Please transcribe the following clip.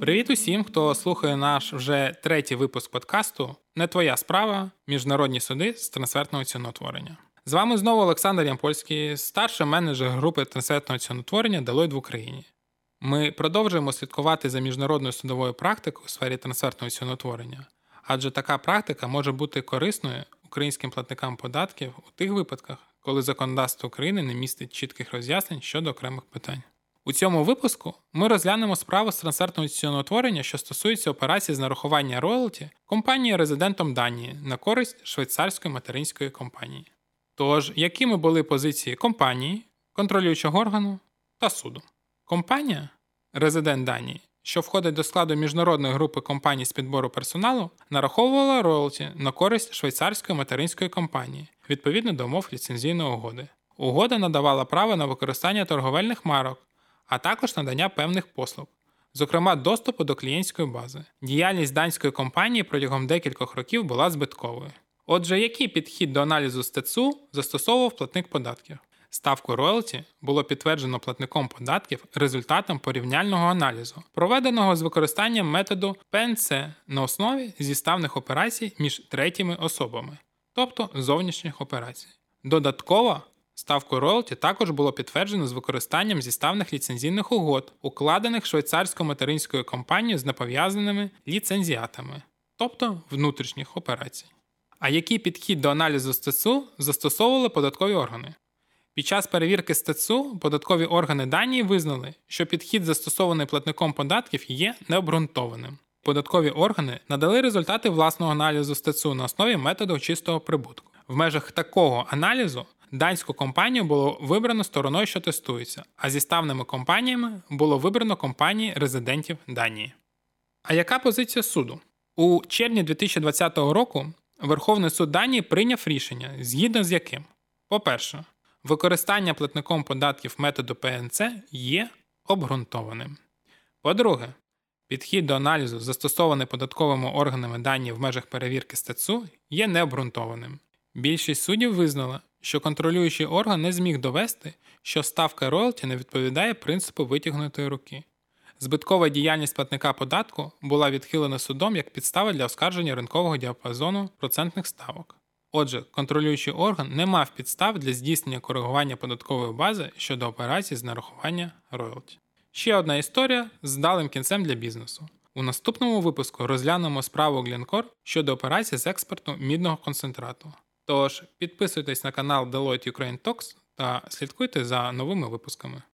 Привіт усім, хто слухає наш вже третій випуск подкасту Не твоя справа. Міжнародні суди з трансфертного ціноутворення. З вами знову Олександр Ямпольський, старший менеджер групи трансфертного ціноутворення Deloitte в Україні. Ми продовжуємо слідкувати за міжнародною судовою практикою у сфері трансфертного ціноутворення, адже така практика може бути корисною українським платникам податків у тих випадках, коли законодавство України не містить чітких роз'яснень щодо окремих питань. У цьому випуску ми розглянемо справу з трансфертного ціноутворення, що стосується операцій з нарахування роялті компанії резидентом Данії на користь швейцарської материнської компанії. Тож, якими були позиції компанії, контролюючого органу та суду? Компанія, резидент Данії, що входить до складу міжнародної групи компаній з підбору персоналу, нараховувала роялті на користь швейцарської материнської компанії відповідно до умов ліцензійної угоди. Угода надавала право на використання торговельних марок, а також надання певних послуг, зокрема доступу до клієнтської бази. Діяльність данської компанії протягом декількох років була збитковою. Отже, який підхід до аналізу стецу застосовував платник податків? Ставку роялті було підтверджено платником податків результатом порівняльного аналізу, проведеного з використанням методу ПНЦ на основі зіставних операцій між третіми особами, тобто зовнішніх операцій. Додатково ставку роялті також було підтверджено з використанням зіставних ліцензійних угод, укладених швейцарсько-материнською компанією з непов'язаними ліцензіатами, тобто внутрішніх операцій. А який підхід до аналізу стецу застосовували податкові органи? Під час перевірки стецу податкові органи Данії визнали, що підхід, застосований платником податків, є необґрунтованим. Податкові органи надали результати власного аналізу стецу на основі методу чистого прибутку. В межах такого аналізу данську компанію було вибрано стороною, що тестується, а зі ставними компаніями було вибрано компанії резидентів Данії. А яка позиція суду? У червні 2020 року Верховний суд Данії прийняв рішення, згідно з яким, по-перше, використання платником податків методу ПНЦ є обґрунтованим. По-друге, підхід до аналізу, застосований податковими органами Данії в межах перевірки стецу, є необґрунтованим. Більшість суддів визнала, що контролюючий орган не зміг довести, що ставка роялті не відповідає принципу витягнутої руки. Збиткова діяльність платника податку була відхилена судом як підстава для оскарження ринкового діапазону процентних ставок. Отже, контролюючий орган не мав підстав для здійснення коригування податкової бази щодо операцій з нарахування роялті. Ще одна історія з далим кінцем для бізнесу. У наступному випуску розглянемо справу Glencore щодо операцій з експорту мідного концентрату. Тож підписуйтесь на канал Deloitte Ukraine Talks та слідкуйте за новими випусками.